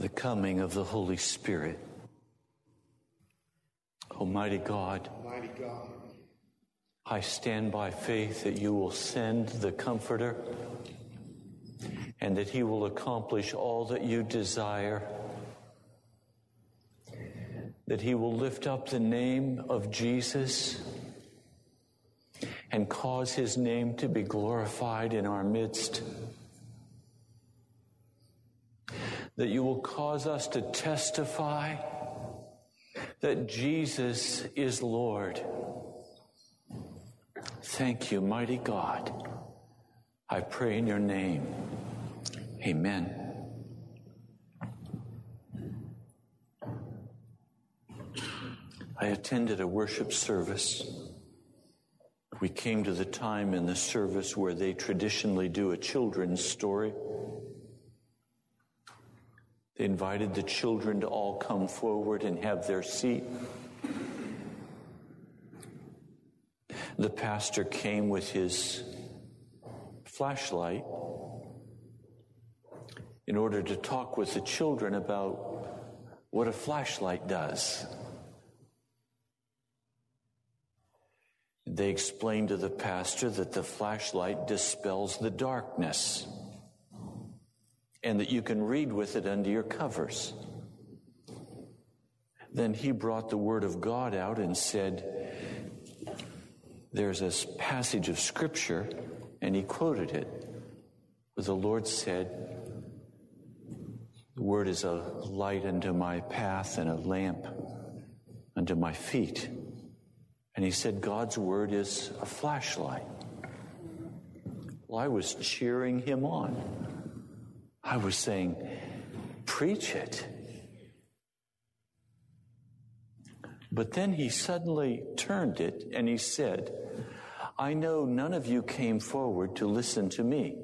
the coming of the Holy Spirit. Almighty God, Mighty God, I stand by faith that you will send the Comforter and that he will accomplish all that you desire, that he will lift up the name of Jesus and cause his name to be glorified in our midst. That you will cause us to testify that Jesus is Lord. Thank you, mighty God. I pray in your name. Amen. I attended a worship service. We came to the time in the service where they traditionally do a children's story. Invited the children to all come forward and have their seat. The pastor came with his flashlight in order to talk with the children about what a flashlight does. They explained to the pastor that the flashlight dispels the darkness and that you can read with it under your covers. Then he brought the Word of God out and said, There's a passage of Scripture, and he quoted it, where the Lord said, The Word is a light unto my path and a lamp unto my feet. And he said, God's Word is a flashlight. Well, I was cheering him on. I was saying, preach it. But then he suddenly turned it and he said, I know none of you came forward to listen to me.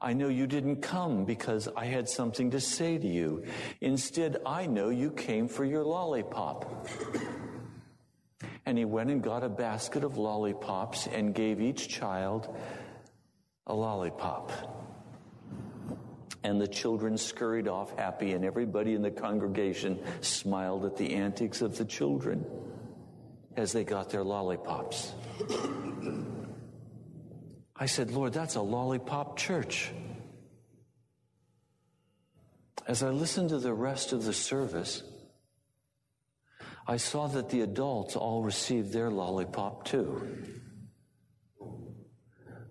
I know you didn't come because I had something to say to you. Instead, I know you came for your lollipop. And he went and got a basket of lollipops and gave each child a lollipop. And the children scurried off happy, and everybody in the congregation smiled at the antics of the children as they got their lollipops. I said, Lord, that's a lollipop church. As I listened to the rest of the service, I saw that the adults all received their lollipop too.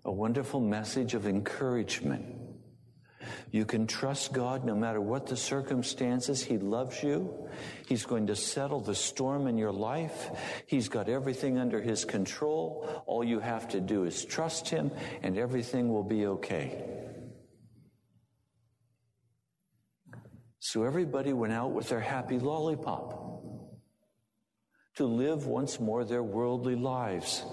A wonderful message of encouragement. You can trust God no matter what the circumstances. He loves you. He's going to settle the storm in your life. He's got everything under His control. All you have to do is trust Him and everything will be okay. So everybody went out with their happy lollipop to live once more their worldly lives.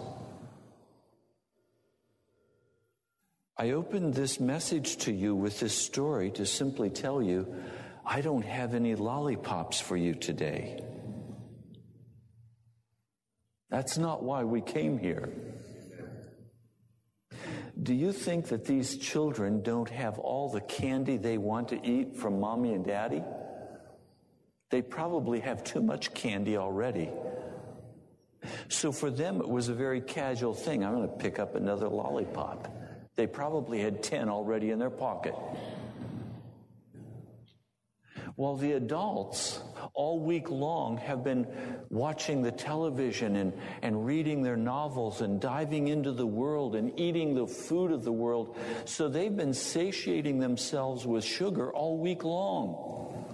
I opened this message to you with this story to simply tell you I don't have any lollipops for you today. That's not why we came here. Do you think that these children don't have all the candy they want to eat from mommy and daddy? They probably have too much candy already. So for them, it was a very casual thing. I'm going to pick up another lollipop. They probably had 10 already in their pocket. While the adults all week long have been watching the television and, and reading their novels and diving into the world and eating the food of the world, so they've been satiating themselves with sugar all week long.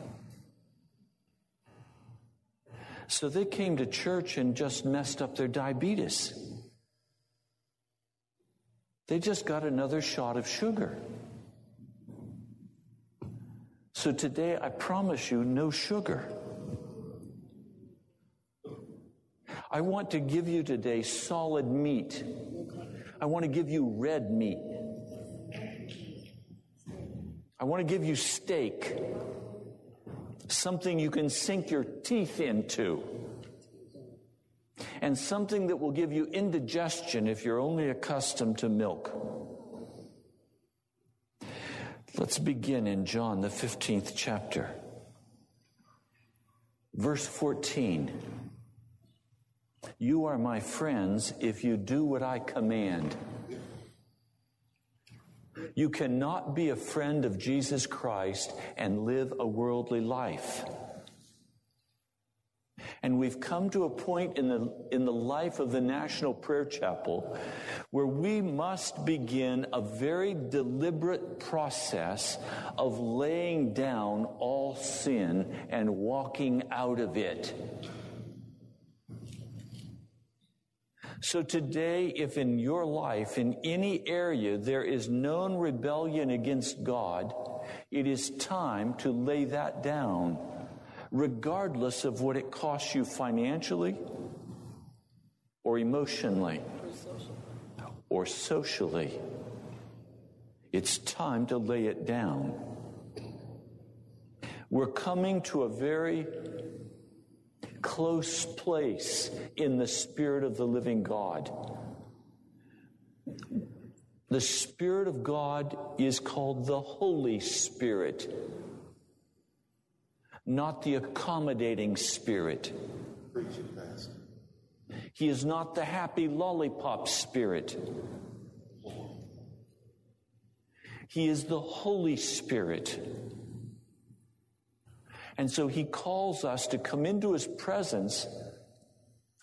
So they came to church and just messed up their diabetes. They just got another shot of sugar. So today, I promise you, no sugar. I want to give you today solid meat. I want to give you red meat. I want to give you steak. Something you can sink your teeth into and something that will give you indigestion if you're only accustomed to milk. Let's begin in John, the 15th chapter. Verse 14. You are my friends if you do what I command. You cannot be a friend of Jesus Christ and live a worldly life. And we've come to a point in the, in the life of the National Prayer Chapel where we must begin a very deliberate process of laying down all sin and walking out of it. So today, if in your life, in any area, there is known rebellion against God, it is time to lay that down, regardless of what it costs you financially or emotionally or socially. It's time to lay it down. We're coming to a very close place in the Spirit of the living God. The Spirit of God is called the Holy Spirit, not the accommodating Spirit. He is not the happy lollipop Spirit. He is the Holy Spirit. And so he calls us to come into his presence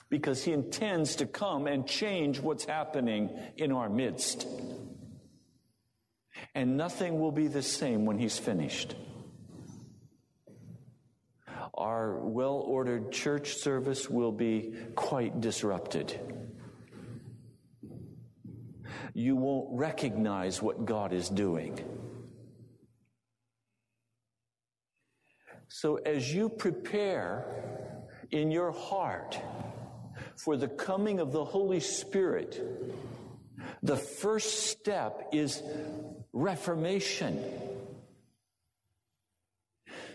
because he intends to come and change what's happening in our midst. And nothing will be the same when he's finished. Our well ordered church service will be quite disrupted. You won't recognize what God is doing. So, as you prepare in your heart for the coming of the Holy Spirit, the first step is reformation.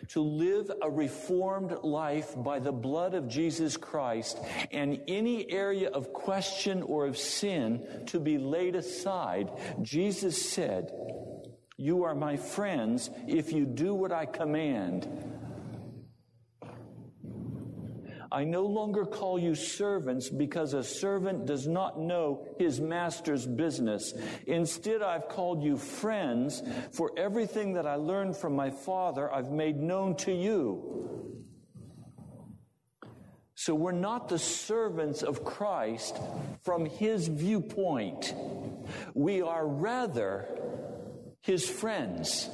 To live a reformed life by the blood of Jesus Christ and any area of question or of sin to be laid aside. Jesus said, You are my friends if you do what I command. I no longer call you servants because a servant does not know his master's business. Instead, I've called you friends, for everything that I learned from my Father I've made known to you. So we're not the servants of Christ from his viewpoint. We are rather his friends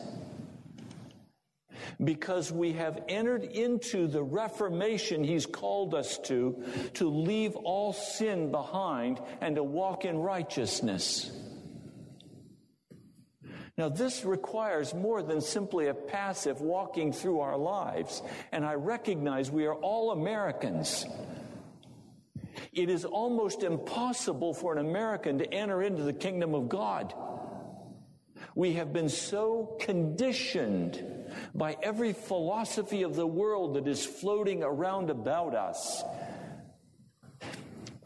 because we have entered into the reformation he's called us to, to leave all sin behind and to walk in righteousness. Now, this requires more than simply a passive walking through our lives, and I recognize we are all Americans. It is almost impossible for an American to enter into the kingdom of God. We have been so conditioned by every philosophy of the world that is floating around about us.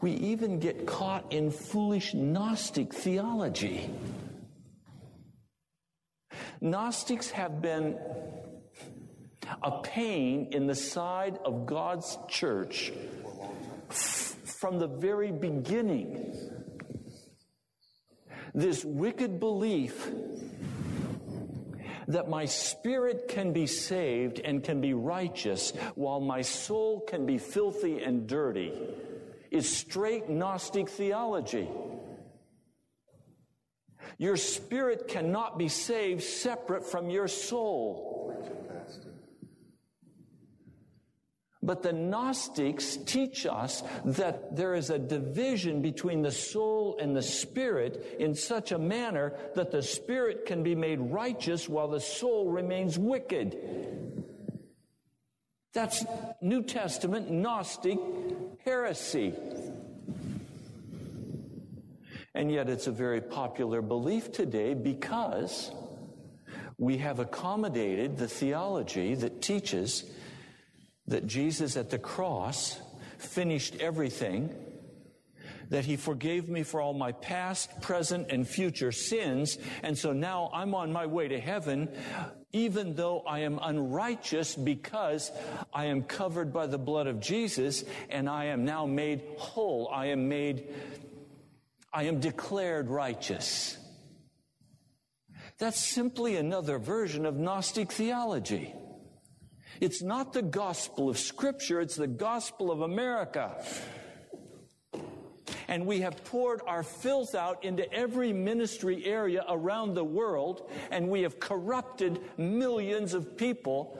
We even get caught in foolish Gnostic theology. Gnostics have been a pain in the side of God's church from the very beginning. This wicked belief that my spirit can be saved and can be righteous while my soul can be filthy and dirty is straight Gnostic theology. Your spirit cannot be saved separate from your soul. But the Gnostics teach us that there is a division between the soul and the spirit in such a manner that the spirit can be made righteous while the soul remains wicked. That's New Testament Gnostic heresy. And yet it's a very popular belief today because we have accommodated the theology that teaches that Jesus at the cross finished everything, that he forgave me for all my past, present, and future sins. And so now I'm on my way to heaven, even though I am unrighteous because I am covered by the blood of Jesus and I am now made whole. I am made, I am declared righteous. That's simply another version of Gnostic theology. It's not the gospel of Scripture, it's the gospel of America and we have poured our filth out into every ministry area around the world, and we have corrupted millions of people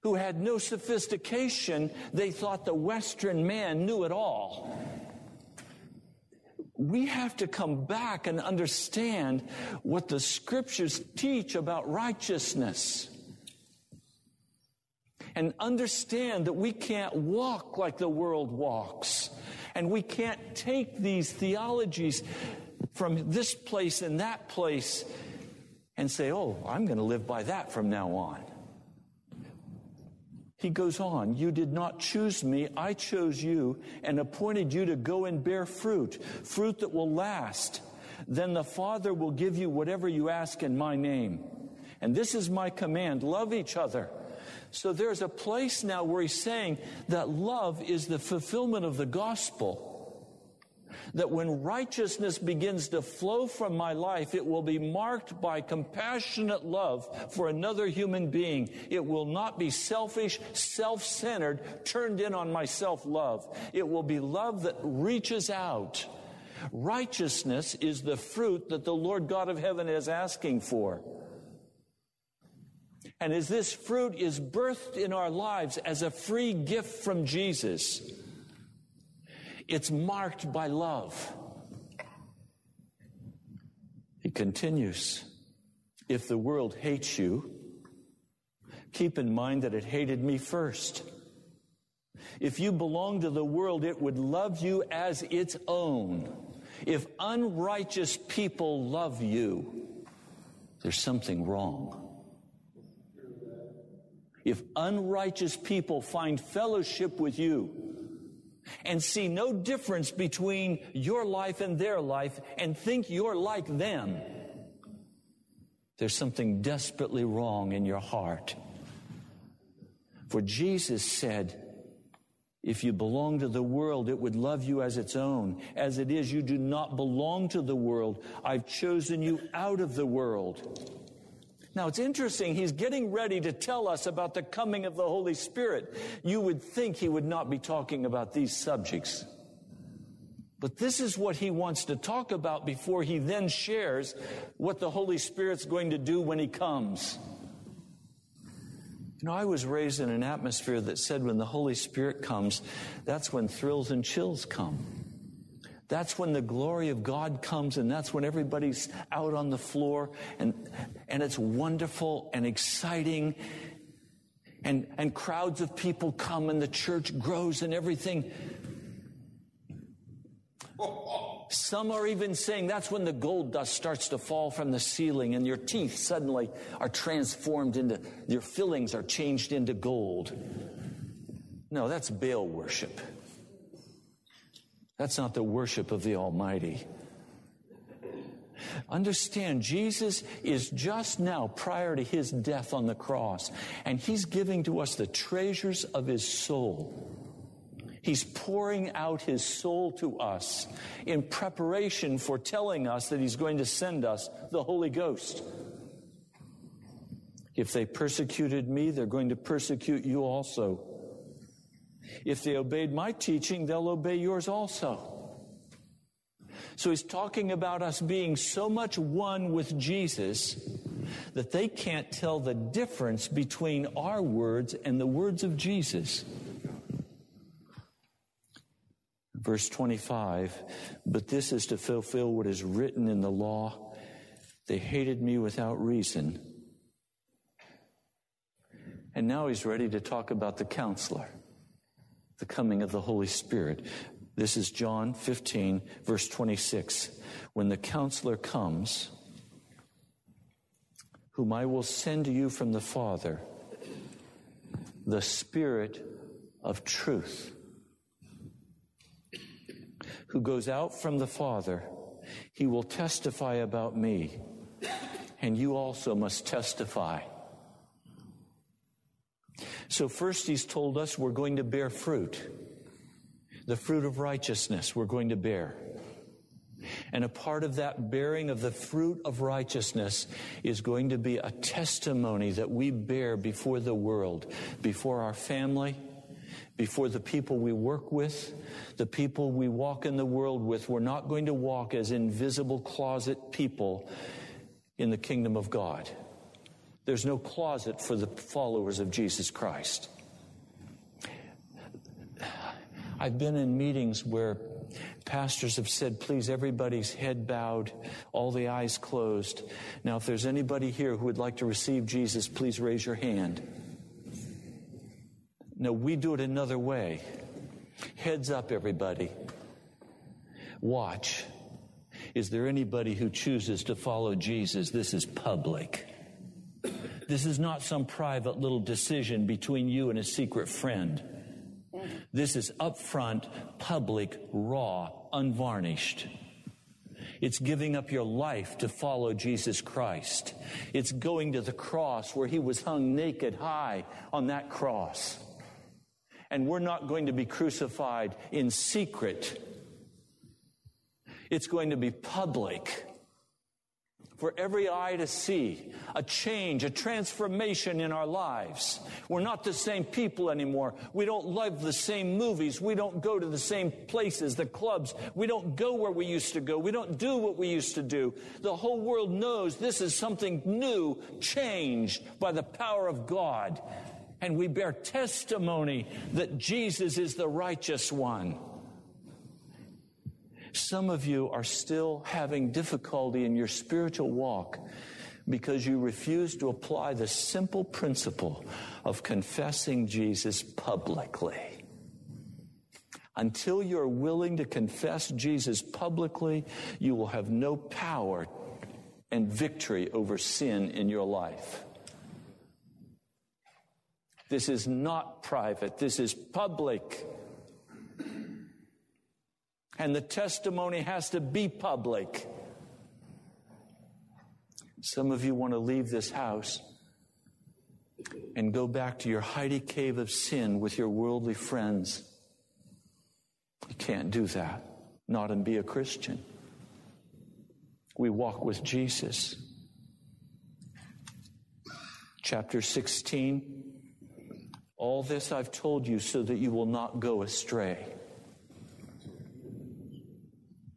who had no sophistication. They thought the Western man knew it all. We have to come back and understand what the scriptures teach about righteousness and understand that we can't walk like the world walks. And we can't take these theologies from this place and that place and say, oh, I'm going to live by that from now on. He goes on, You did not choose me, I chose you and appointed you to go and bear fruit, fruit that will last. Then the Father will give you whatever you ask in my name. And this is my command love each other. So there's a place now where he's saying that love is the fulfillment of the gospel. That when righteousness begins to flow from my life, it will be marked by compassionate love for another human being. It will not be selfish, self centered, turned in on my self love. It will be love that reaches out. Righteousness is the fruit that the Lord God of heaven is asking for. And as this fruit is birthed in our lives as a free gift from Jesus, it's marked by love. He continues If the world hates you, keep in mind that it hated me first. If you belong to the world, it would love you as its own. If unrighteous people love you, there's something wrong. If unrighteous people find fellowship with you and see no difference between your life and their life and think you're like them, there's something desperately wrong in your heart. For Jesus said, if you belong to the world, it would love you as its own. As it is, you do not belong to the world. I've chosen you out of the world. Now it's interesting, he's getting ready to tell us about the coming of the Holy Spirit. You would think he would not be talking about these subjects. But this is what he wants to talk about before he then shares what the Holy Spirit's going to do when he comes. You know, I was raised in an atmosphere that said when the Holy Spirit comes, that's when thrills and chills come. That's when the glory of God comes and that's when everybody's out on the floor and, and it's wonderful and exciting and, and crowds of people come and the church grows and everything. Some are even saying that's when the gold dust starts to fall from the ceiling and your teeth suddenly are transformed into, your fillings are changed into gold. No, that's Baal worship. That's not the worship of the Almighty. Understand, Jesus is just now prior to his death on the cross, and he's giving to us the treasures of his soul. He's pouring out his soul to us in preparation for telling us that he's going to send us the Holy Ghost. If they persecuted me, they're going to persecute you also. If they obeyed my teaching, they'll obey yours also. So he's talking about us being so much one with Jesus that they can't tell the difference between our words and the words of Jesus. Verse 25, but this is to fulfill what is written in the law. They hated me without reason. And now he's ready to talk about the counselor the coming of the Holy Spirit. This is John 15, verse 26. When the counselor comes, whom I will send to you from the Father, the Spirit of truth, who goes out from the Father, he will testify about me, and you also must testify. So, first, he's told us we're going to bear fruit. The fruit of righteousness we're going to bear. And a part of that bearing of the fruit of righteousness is going to be a testimony that we bear before the world, before our family, before the people we work with, the people we walk in the world with. We're not going to walk as invisible closet people in the kingdom of God. There's no closet for the followers of Jesus Christ. I've been in meetings where pastors have said, please, everybody's head bowed, all the eyes closed. Now, if there's anybody here who would like to receive Jesus, please raise your hand. No, we do it another way. Heads up, everybody. Watch. Is there anybody who chooses to follow Jesus? This is public. This is not some private little decision between you and a secret friend. This is upfront, public, raw, unvarnished. It's giving up your life to follow Jesus Christ. It's going to the cross where he was hung naked high on that cross. And we're not going to be crucified in secret. It's going to be public for every eye to see a change, a transformation in our lives. We're not the same people anymore. We don't love the same movies. We don't go to the same places, the clubs. We don't go where we used to go. We don't do what we used to do. The whole world knows this is something new, changed by the power of God. And we bear testimony that Jesus is the righteous one. Some of you are still having difficulty in your spiritual walk because you refuse to apply the simple principle of confessing Jesus publicly. Until you're willing to confess Jesus publicly, you will have no power and victory over sin in your life. This is not private, this is public. And the testimony has to be public. Some of you want to leave this house and go back to your hidey cave of sin with your worldly friends. You can't do that, not and be a Christian. We walk with Jesus. Chapter 16 All this I've told you so that you will not go astray.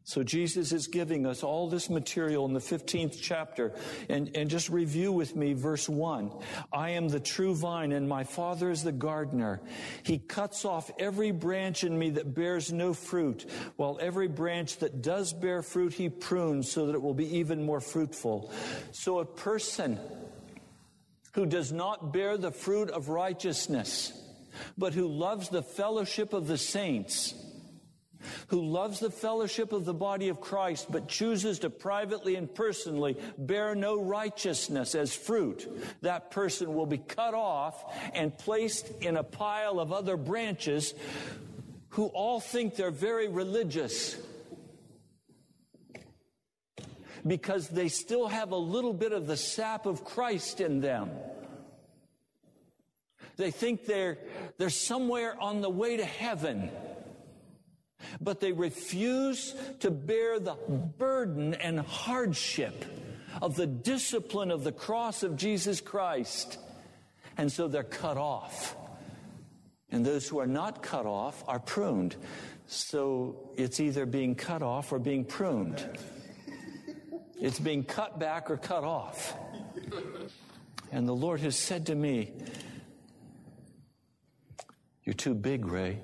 So Jesus is giving us all this material in the 15th chapter. And, and just review with me verse 1. I am the true vine and my father is the gardener. He cuts off every branch in me that bears no fruit, while every branch that does bear fruit he prunes so that it will be even more fruitful. So a person who does not bear the fruit of righteousness, but who loves the fellowship of the saints, who loves the fellowship of the body of Christ, but chooses to privately and personally bear no righteousness as fruit, that person will be cut off and placed in a pile of other branches who all think they're very religious because they still have a little bit of the sap of Christ in them. They think they're, they're somewhere on the way to heaven but they refuse to bear the burden and hardship of the discipline of the cross of Jesus Christ. And so they're cut off. And those who are not cut off are pruned. So it's either being cut off or being pruned. It's being cut back or cut off. And the Lord has said to me, You're too big, Ray.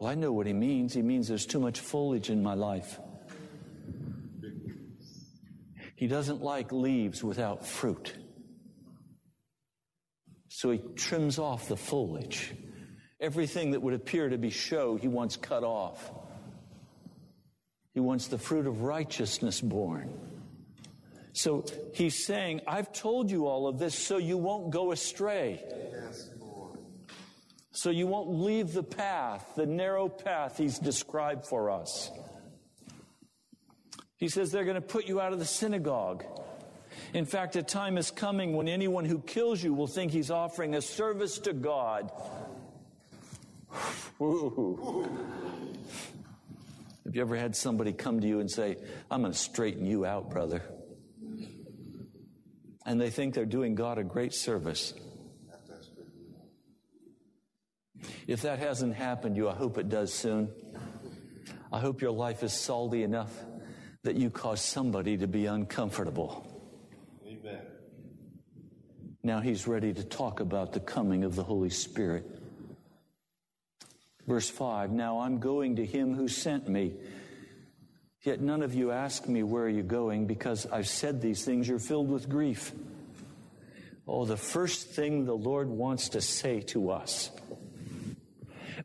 Well, I know what he means. He means there's too much foliage in my life. He doesn't like leaves without fruit. So he trims off the foliage. Everything that would appear to be show, he wants cut off. He wants the fruit of righteousness born. So he's saying, I've told you all of this so you won't go astray. So you won't leave the path, the narrow path he's described for us. He says they're going to put you out of the synagogue. In fact, a time is coming when anyone who kills you will think he's offering a service to God. Have you ever had somebody come to you and say, I'm going to straighten you out, brother? And they think they're doing God a great service. If that hasn't happened to you, I hope it does soon. I hope your life is salty enough that you cause somebody to be uncomfortable. Amen. Now he's ready to talk about the coming of the Holy Spirit. Verse 5 Now I'm going to him who sent me. Yet none of you ask me, Where are you going? Because I've said these things, you're filled with grief. Oh, the first thing the Lord wants to say to us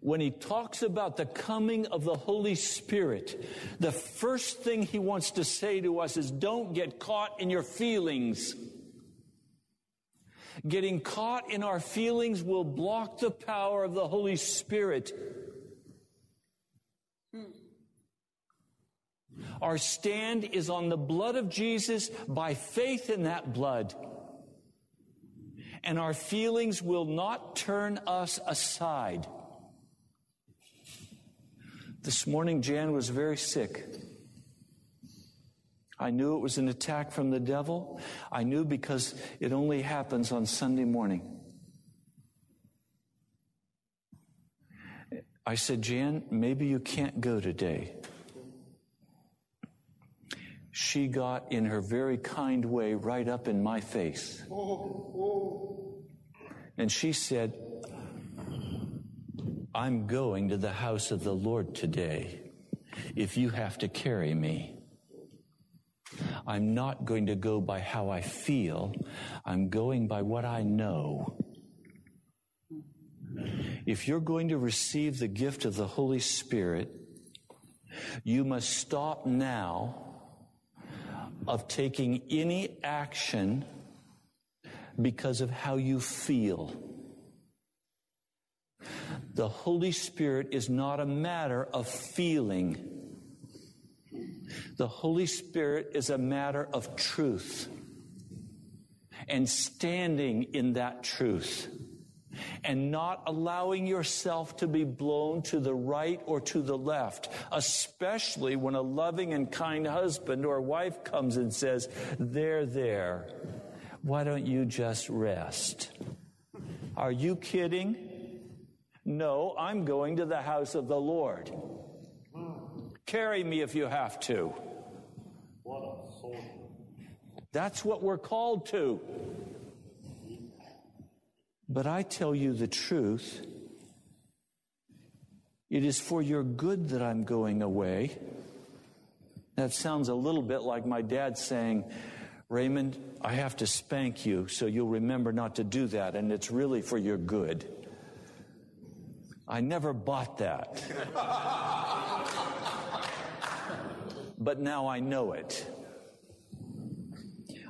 when he talks about the coming of the Holy Spirit, the first thing he wants to say to us is don't get caught in your feelings. Getting caught in our feelings will block the power of the Holy Spirit. Our stand is on the blood of Jesus by faith in that blood. And our feelings will not turn us aside. This morning, Jan was very sick. I knew it was an attack from the devil. I knew because it only happens on Sunday morning. I said, Jan, maybe you can't go today. She got in her very kind way right up in my face. And she said, I'm going to the house of the Lord today if you have to carry me. I'm not going to go by how I feel. I'm going by what I know. If you're going to receive the gift of the Holy Spirit, you must stop now of taking any action because of how you feel. The Holy Spirit is not a matter of feeling. The Holy Spirit is a matter of truth and standing in that truth and not allowing yourself to be blown to the right or to the left, especially when a loving and kind husband or wife comes and says, There, there, why don't you just rest? Are you kidding? No, I'm going to the house of the Lord. Carry me if you have to. What a That's what we're called to. But I tell you the truth. It is for your good that I'm going away. That sounds a little bit like my dad saying, Raymond, I have to spank you so you'll remember not to do that, and it's really for your good. I never bought that. but now I know it.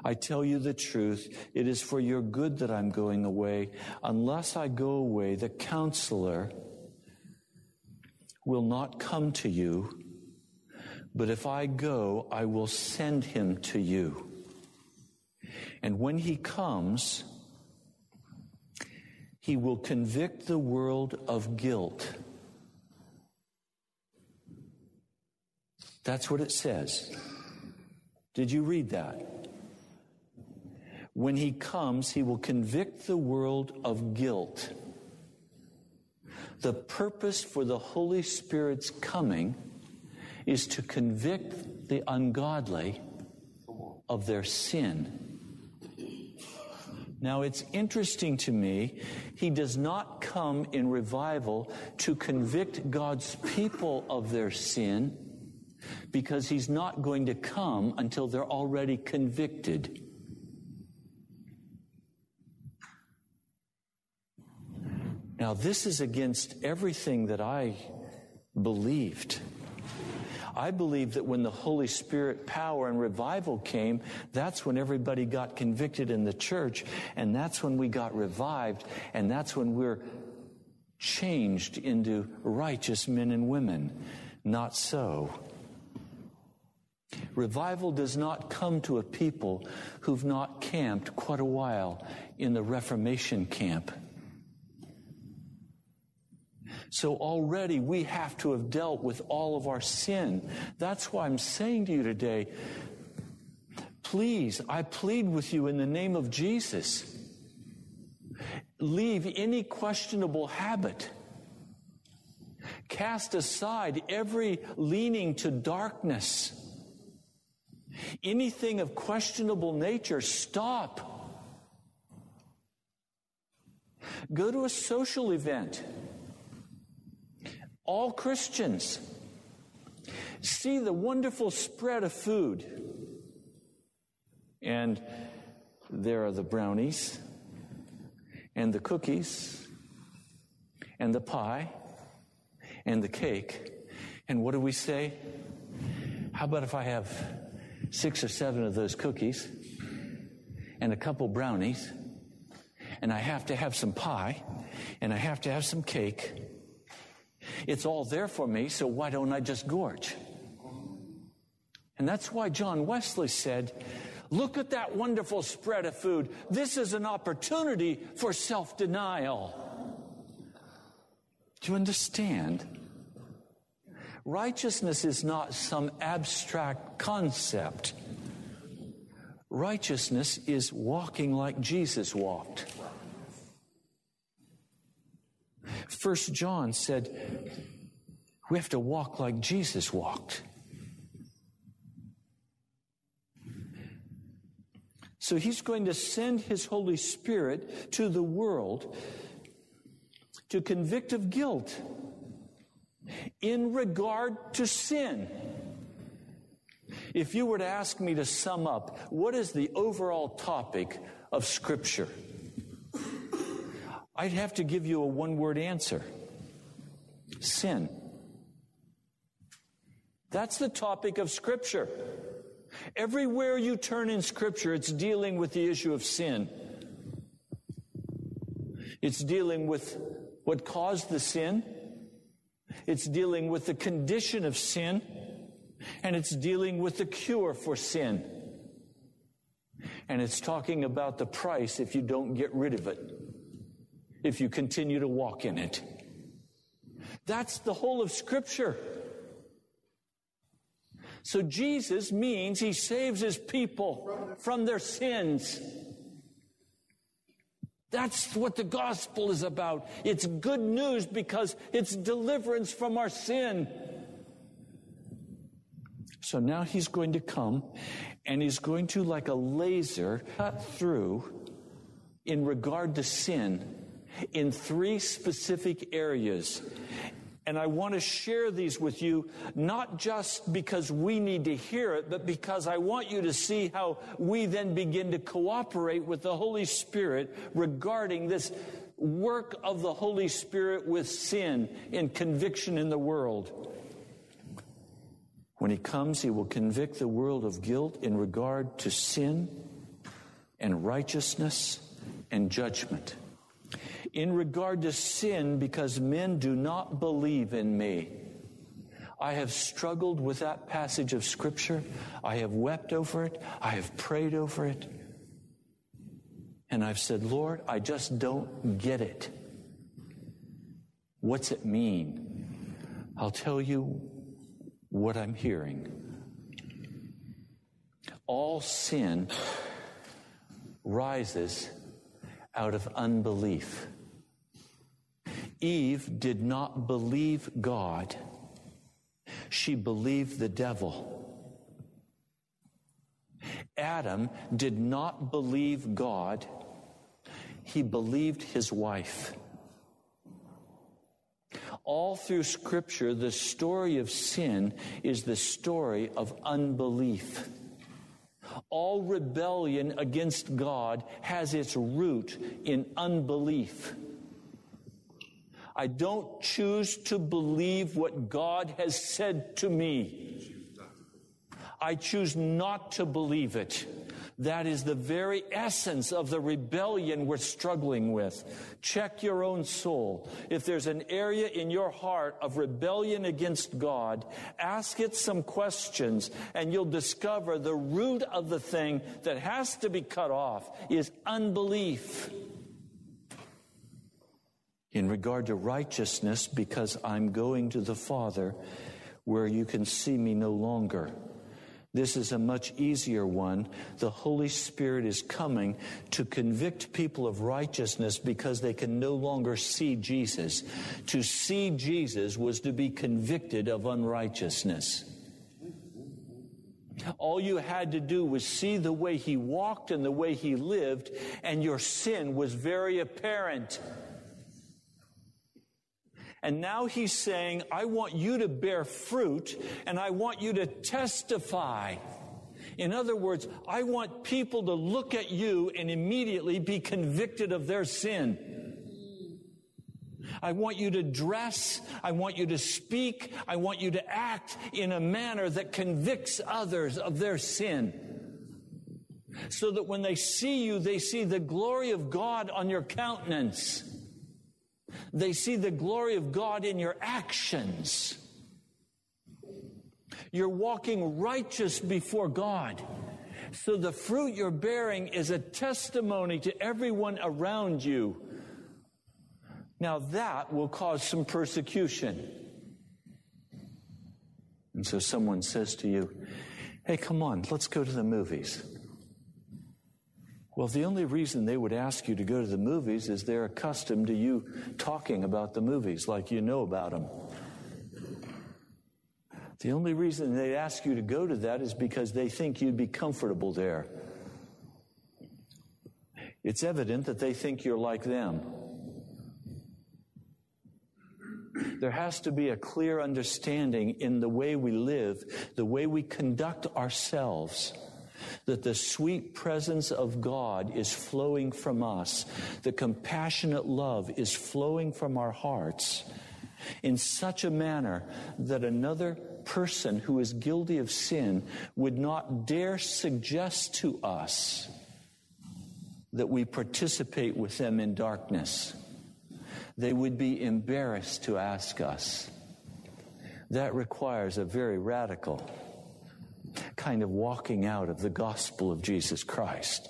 I tell you the truth, it is for your good that I'm going away. Unless I go away, the counselor will not come to you. But if I go, I will send him to you. And when he comes, he will convict the world of guilt. That's what it says. Did you read that? When he comes, he will convict the world of guilt. The purpose for the Holy Spirit's coming is to convict the ungodly of their sin. Now, it's interesting to me, he does not come in revival to convict God's people of their sin because he's not going to come until they're already convicted. Now, this is against everything that I believed. I believe that when the Holy Spirit power and revival came, that's when everybody got convicted in the church, and that's when we got revived, and that's when we're changed into righteous men and women. Not so. Revival does not come to a people who've not camped quite a while in the Reformation camp. So already we have to have dealt with all of our sin. That's why I'm saying to you today, please, I plead with you in the name of Jesus. Leave any questionable habit. Cast aside every leaning to darkness. Anything of questionable nature, stop. Go to a social event. All Christians see the wonderful spread of food. And there are the brownies, and the cookies, and the pie, and the cake. And what do we say? How about if I have six or seven of those cookies and a couple brownies, and I have to have some pie, and I have to have some cake? It's all there for me, so why don't I just gorge? And that's why John Wesley said, Look at that wonderful spread of food. This is an opportunity for self denial. Do you understand? Righteousness is not some abstract concept. Righteousness is walking like Jesus walked. First John said, we have to walk like Jesus walked. So he's going to send his Holy Spirit to the world to convict of guilt in regard to sin. If you were to ask me to sum up, what is the overall topic of Scripture? I'd have to give you a one word answer sin. That's the topic of Scripture. Everywhere you turn in Scripture, it's dealing with the issue of sin. It's dealing with what caused the sin. It's dealing with the condition of sin. And it's dealing with the cure for sin. And it's talking about the price if you don't get rid of it, if you continue to walk in it. That's the whole of Scripture. So Jesus means he saves his people from their sins. That's what the gospel is about. It's good news because it's deliverance from our sin. So now he's going to come and he's going to, like a laser, cut through in regard to sin in three specific areas. And I want to share these with you, not just because we need to hear it, but because I want you to see how we then begin to cooperate with the Holy Spirit regarding this work of the Holy Spirit with sin and conviction in the world. When he comes, he will convict the world of guilt in regard to sin and righteousness and judgment in regard to sin because men do not believe in me. I have struggled with that passage of Scripture. I have wept over it. I have prayed over it. And I've said, Lord, I just don't get it. What's it mean? I'll tell you what I'm hearing. All sin rises out of unbelief. Eve did not believe God, she believed the devil. Adam did not believe God, he believed his wife. All through Scripture, the story of sin is the story of unbelief. All rebellion against God has its root in unbelief. I don't choose to believe what God has said to me. I choose not to believe it. That is the very essence of the rebellion we're struggling with. Check your own soul. If there's an area in your heart of rebellion against God, ask it some questions and you'll discover the root of the thing that has to be cut off is unbelief. In regard to righteousness, because I'm going to the Father where you can see me no longer. This is a much easier one. The Holy Spirit is coming to convict people of righteousness because they can no longer see Jesus. To see Jesus was to be convicted of unrighteousness. All you had to do was see the way he walked and the way he lived, and your sin was very apparent. And now he's saying, I want you to bear fruit and I want you to testify. In other words, I want people to look at you and immediately be convicted of their sin. I want you to dress. I want you to speak. I want you to act in a manner that convicts others of their sin. So that when they see you, they see the glory of God on your countenance. They see the glory of God in your actions. You're walking righteous before God. So the fruit you're bearing is a testimony to everyone around you. Now that will cause some persecution. And so someone says to you, Hey, come on, let's go to the movies. Well, the only reason they would ask you to go to the movies is they're accustomed to you talking about the movies like you know about them. The only reason they ask you to go to that is because they think you'd be comfortable there. It's evident that they think you're like them. There has to be a clear understanding in the way we live, the way we conduct ourselves that the sweet presence of God is flowing from us, the compassionate love is flowing from our hearts in such a manner that another person who is guilty of sin would not dare suggest to us that we participate with them in darkness. They would be embarrassed to ask us. That requires a very radical kind of walking out of the gospel of Jesus Christ.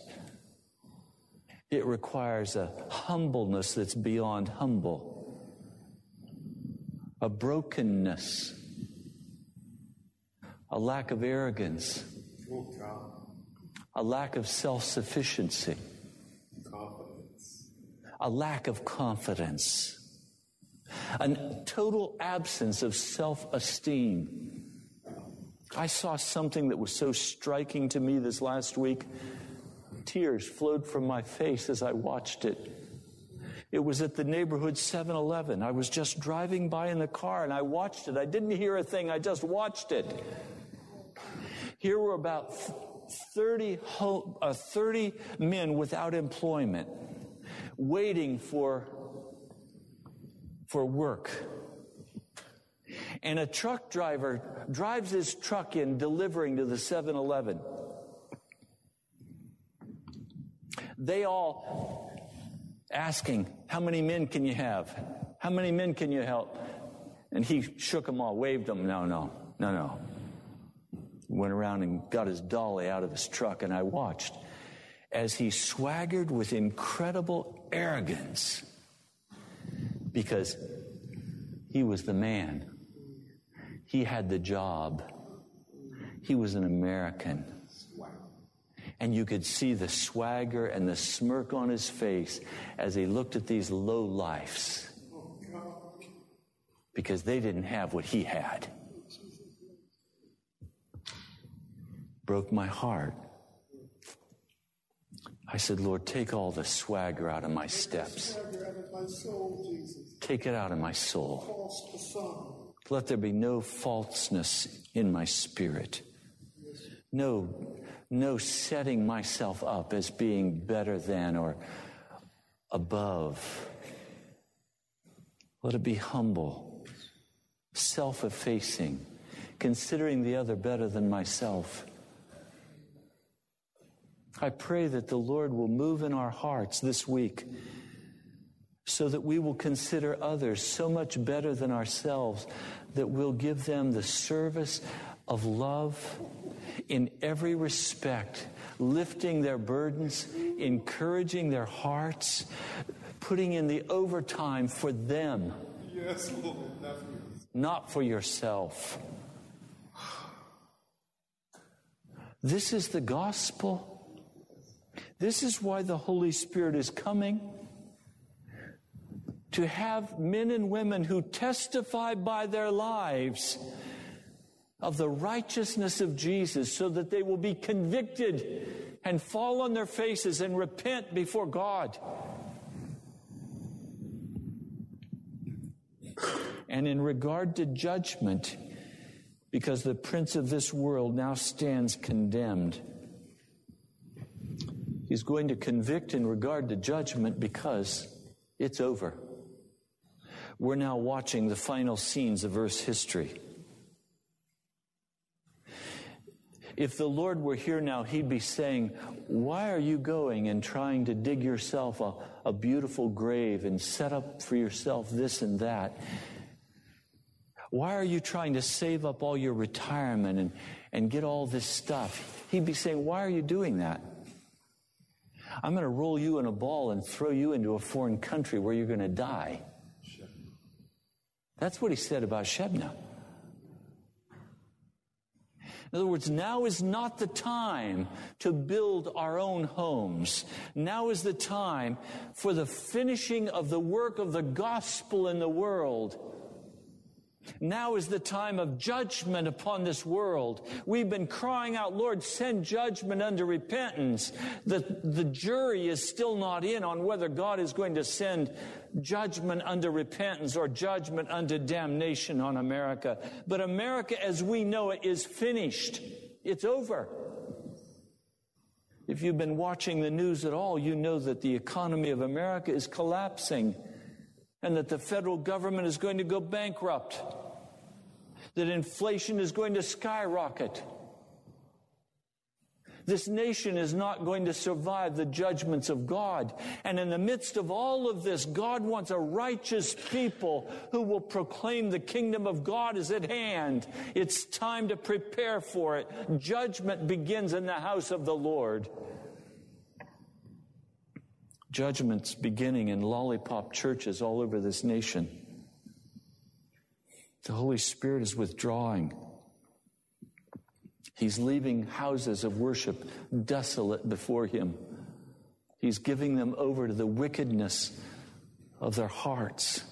It requires a humbleness that's beyond humble, a brokenness, a lack of arrogance, a lack of self sufficiency, a lack of confidence, a total absence of self esteem. I saw something that was so striking to me this last week. Tears flowed from my face as I watched it. It was at the neighborhood 7 Eleven. I was just driving by in the car and I watched it. I didn't hear a thing, I just watched it. Here were about 30, uh, 30 men without employment, waiting for, for work. And a truck driver drives his truck in delivering to the 7 Eleven. They all asking, How many men can you have? How many men can you help? And he shook them all, waved them. No, no, no, no. Went around and got his dolly out of his truck, and I watched as he swaggered with incredible arrogance because he was the man. He had the job. He was an American. And you could see the swagger and the smirk on his face as he looked at these low lifes. Because they didn't have what he had. Broke my heart. I said, Lord, take all the swagger out of my steps. Take it out of my soul. Let there be no falseness in my spirit. No, no setting myself up as being better than or above. Let it be humble, self effacing, considering the other better than myself. I pray that the Lord will move in our hearts this week so that we will consider others so much better than ourselves that we'll give them the service of love in every respect, lifting their burdens, encouraging their hearts, putting in the overtime for them, Yes, Lord. Not for yourself. This is the gospel. This is why the Holy Spirit is coming. To have men and women who testify by their lives of the righteousness of Jesus so that they will be convicted and fall on their faces and repent before God. And in regard to judgment, because the prince of this world now stands condemned. He's going to convict in regard to judgment because it's over. We're now watching the final scenes of Earth's history. If the Lord were here now, He'd be saying, Why are you going and trying to dig yourself a, a beautiful grave and set up for yourself this and that? Why are you trying to save up all your retirement and, and get all this stuff? He'd be saying, Why are you doing that? I'm going to roll you in a ball and throw you into a foreign country where you're going to die. That's what he said about Shebna. In other words, now is not the time to build our own homes. Now is the time for the finishing of the work of the gospel in the world. Now is the time of judgment upon this world. We've been crying out, Lord, send judgment unto repentance. The, the jury is still not in on whether God is going to send judgment unto repentance or judgment unto damnation on America. But America as we know it is finished. It's over. If you've been watching the news at all, you know that the economy of America is collapsing and that the federal government is going to go bankrupt, that inflation is going to skyrocket. This nation is not going to survive the judgments of God. And in the midst of all of this, God wants a righteous people who will proclaim the kingdom of God is at hand. It's time to prepare for it. Judgment begins in the house of the Lord. Judgments beginning in lollipop churches all over this nation. The Holy Spirit is withdrawing. He's leaving houses of worship desolate before Him. He's giving them over to the wickedness of their hearts.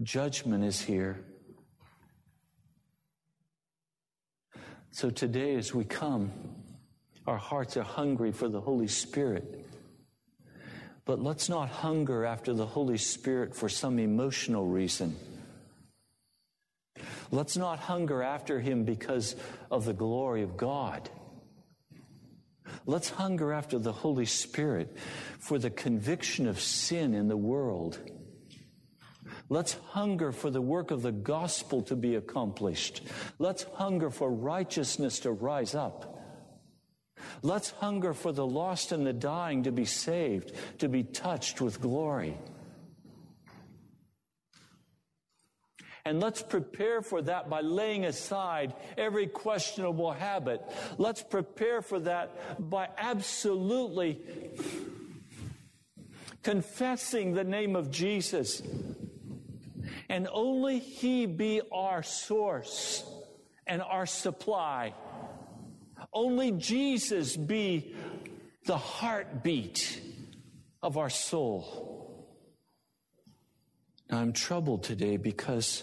Judgment is here. So today, as we come, our hearts are hungry for the Holy Spirit. But let's not hunger after the Holy Spirit for some emotional reason. Let's not hunger after Him because of the glory of God. Let's hunger after the Holy Spirit for the conviction of sin in the world. Let's hunger for the work of the gospel to be accomplished. Let's hunger for righteousness to rise up. Let's hunger for the lost and the dying to be saved, to be touched with glory. And let's prepare for that by laying aside every questionable habit. Let's prepare for that by absolutely confessing the name of Jesus. And only He be our source and our supply. Only Jesus be the heartbeat of our soul. Now, I'm troubled today because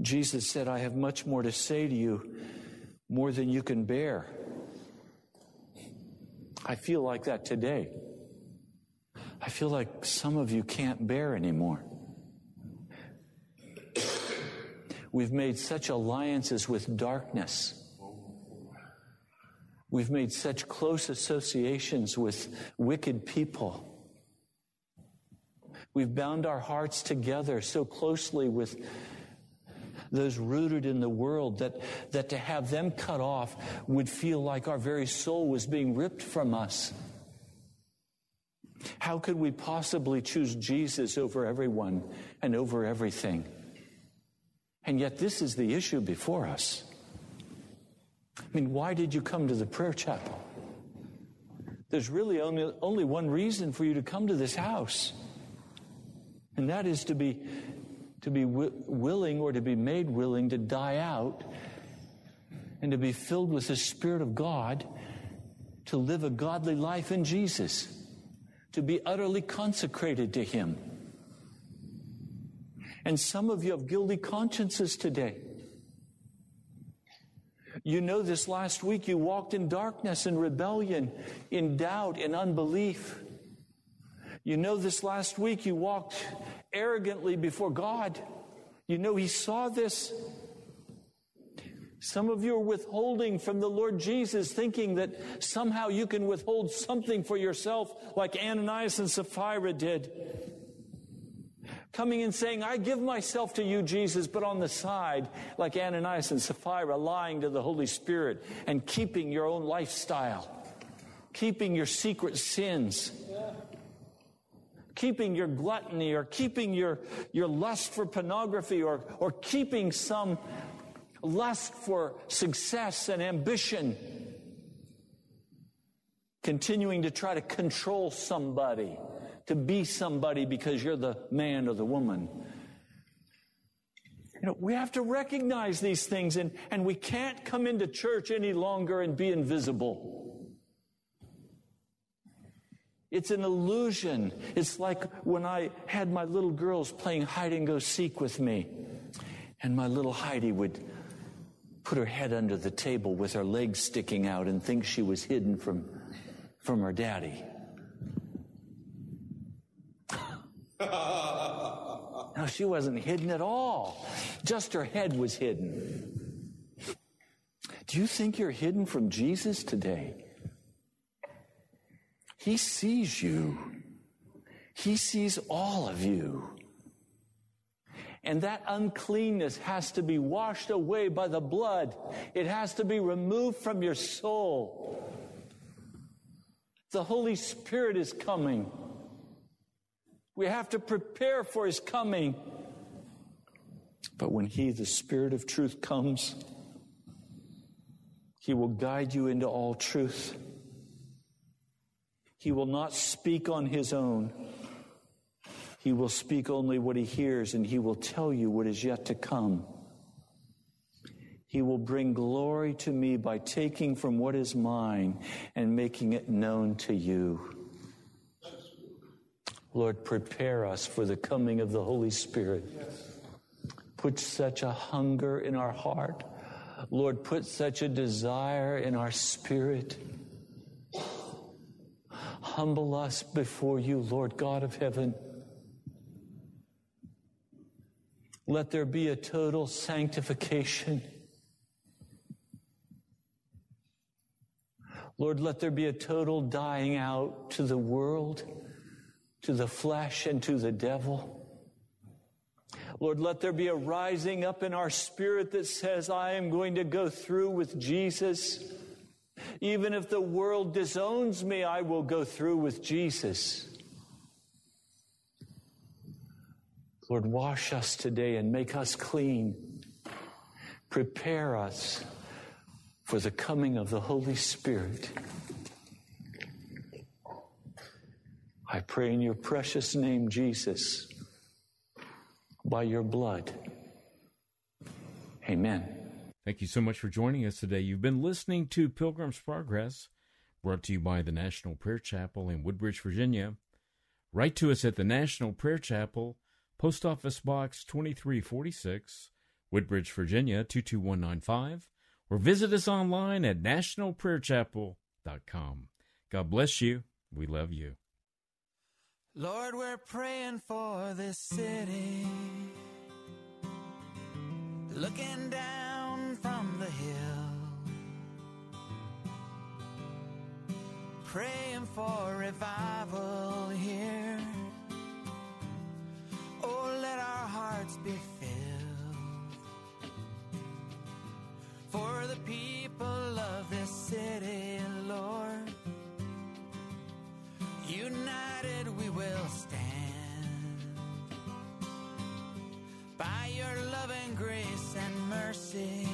Jesus said, I have much more to say to you, more than you can bear. I feel like that today. I feel like some of you can't bear anymore. We've made such alliances with darkness. We've made such close associations with wicked people. We've bound our hearts together so closely with those rooted in the world, that, that to have them cut off would feel like our very soul was being ripped from us. How could we possibly choose Jesus over everyone and over everything? And yet, this is the issue before us. I mean, why did you come to the prayer chapel? There's really only, only one reason for you to come to this house, and that is to be, to be wi- willing or to be made willing to die out and to be filled with the Spirit of God to live a godly life in Jesus, to be utterly consecrated to Him. And some of you have guilty consciences today. You know, this last week you walked in darkness and rebellion, in doubt and unbelief. You know, this last week you walked arrogantly before God. You know, He saw this. Some of you are withholding from the Lord Jesus, thinking that somehow you can withhold something for yourself, like Ananias and Sapphira did coming and saying, I give myself to you, Jesus, but on the side, like Ananias and Sapphira, lying to the Holy Spirit and keeping your own lifestyle, keeping your secret sins, keeping your gluttony, or keeping your, your lust for pornography, or, or keeping some lust for success and ambition, continuing to try to control somebody to be somebody because you're the man or the woman. You know, we have to recognize these things and, and we can't come into church any longer and be invisible. It's an illusion. It's like when I had my little girls playing hide and go seek with me, and my little Heidi would put her head under the table with her legs sticking out and think she was hidden from, from her daddy. No, she wasn't hidden at all. Just her head was hidden. Do you think you're hidden from Jesus today? He sees you. He sees all of you. And that uncleanness has to be washed away by the blood. It has to be removed from your soul. The Holy Spirit is coming. We have to prepare for his coming. But when he, the Spirit of truth, comes, he will guide you into all truth. He will not speak on his own. He will speak only what he hears, and he will tell you what is yet to come. He will bring glory to me by taking from what is mine and making it known to you. Lord, prepare us for the coming of the Holy Spirit. Put such a hunger in our heart. Lord, put such a desire in our spirit. Humble us before you, Lord God of heaven. Let there be a total sanctification. Lord, let there be a total dying out to the world to the flesh and to the devil. Lord, let there be a rising up in our spirit that says, I am going to go through with Jesus. Even if the world disowns me, I will go through with Jesus. Lord, wash us today and make us clean. Prepare us for the coming of the Holy Spirit. I pray in your precious name, Jesus, by your blood. Amen. Thank you so much for joining us today. You've been listening to Pilgrim's Progress, brought to you by the National Prayer Chapel in Woodbridge, Virginia. Write to us at the National Prayer Chapel, Post Office Box 2346, Woodbridge, Virginia 22195, or visit us online at nationalprayerchapel.com. God bless you. We love you. Lord, we're praying for this city. Looking down from the hill. Praying for revival here. Oh, let our hearts be filled. For the people of this city, Lord. United we will stand by your loving grace and mercy.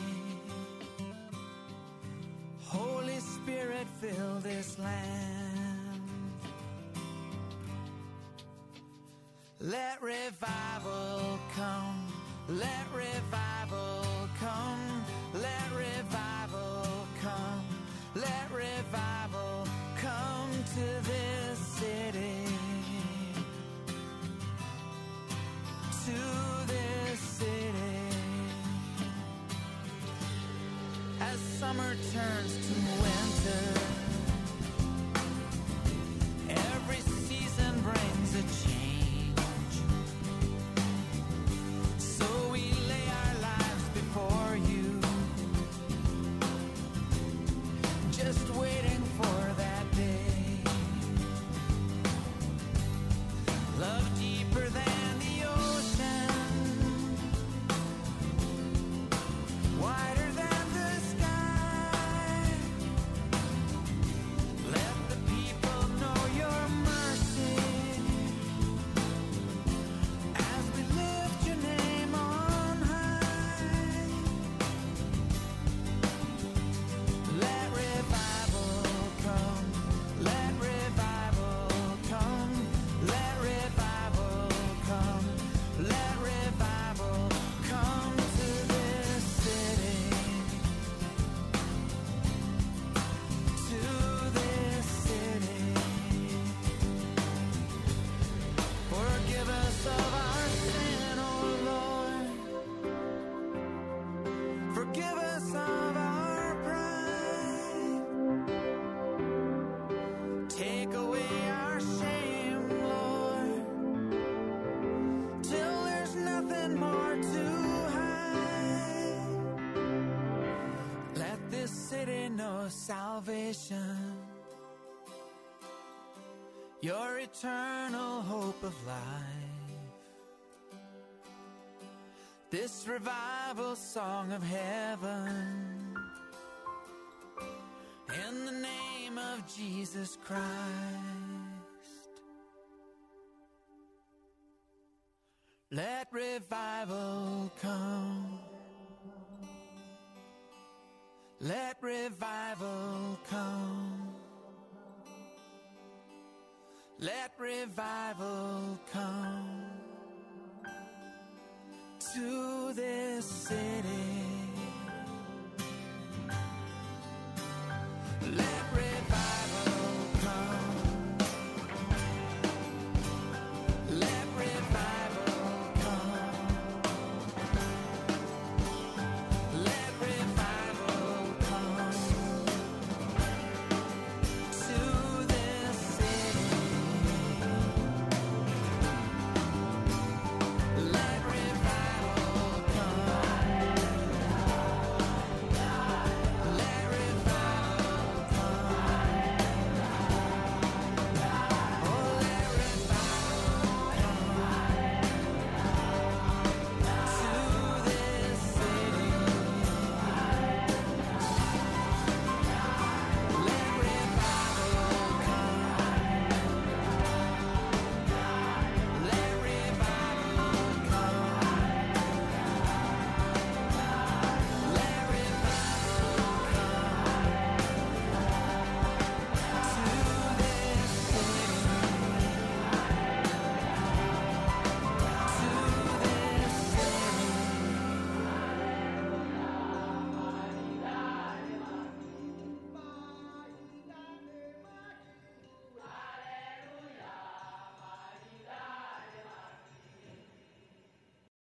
Holy Spirit, fill this land. Let revival come. Let revival come. Let revival come. Let revival come to this city. To this city. As summer turns to winter. Every season brings a change. So we lay our lives before you. Just waiting eternal hope of life. This revival song of heaven, in the name of Jesus Christ. Let revival come. Let revival come. Let revival come to this city.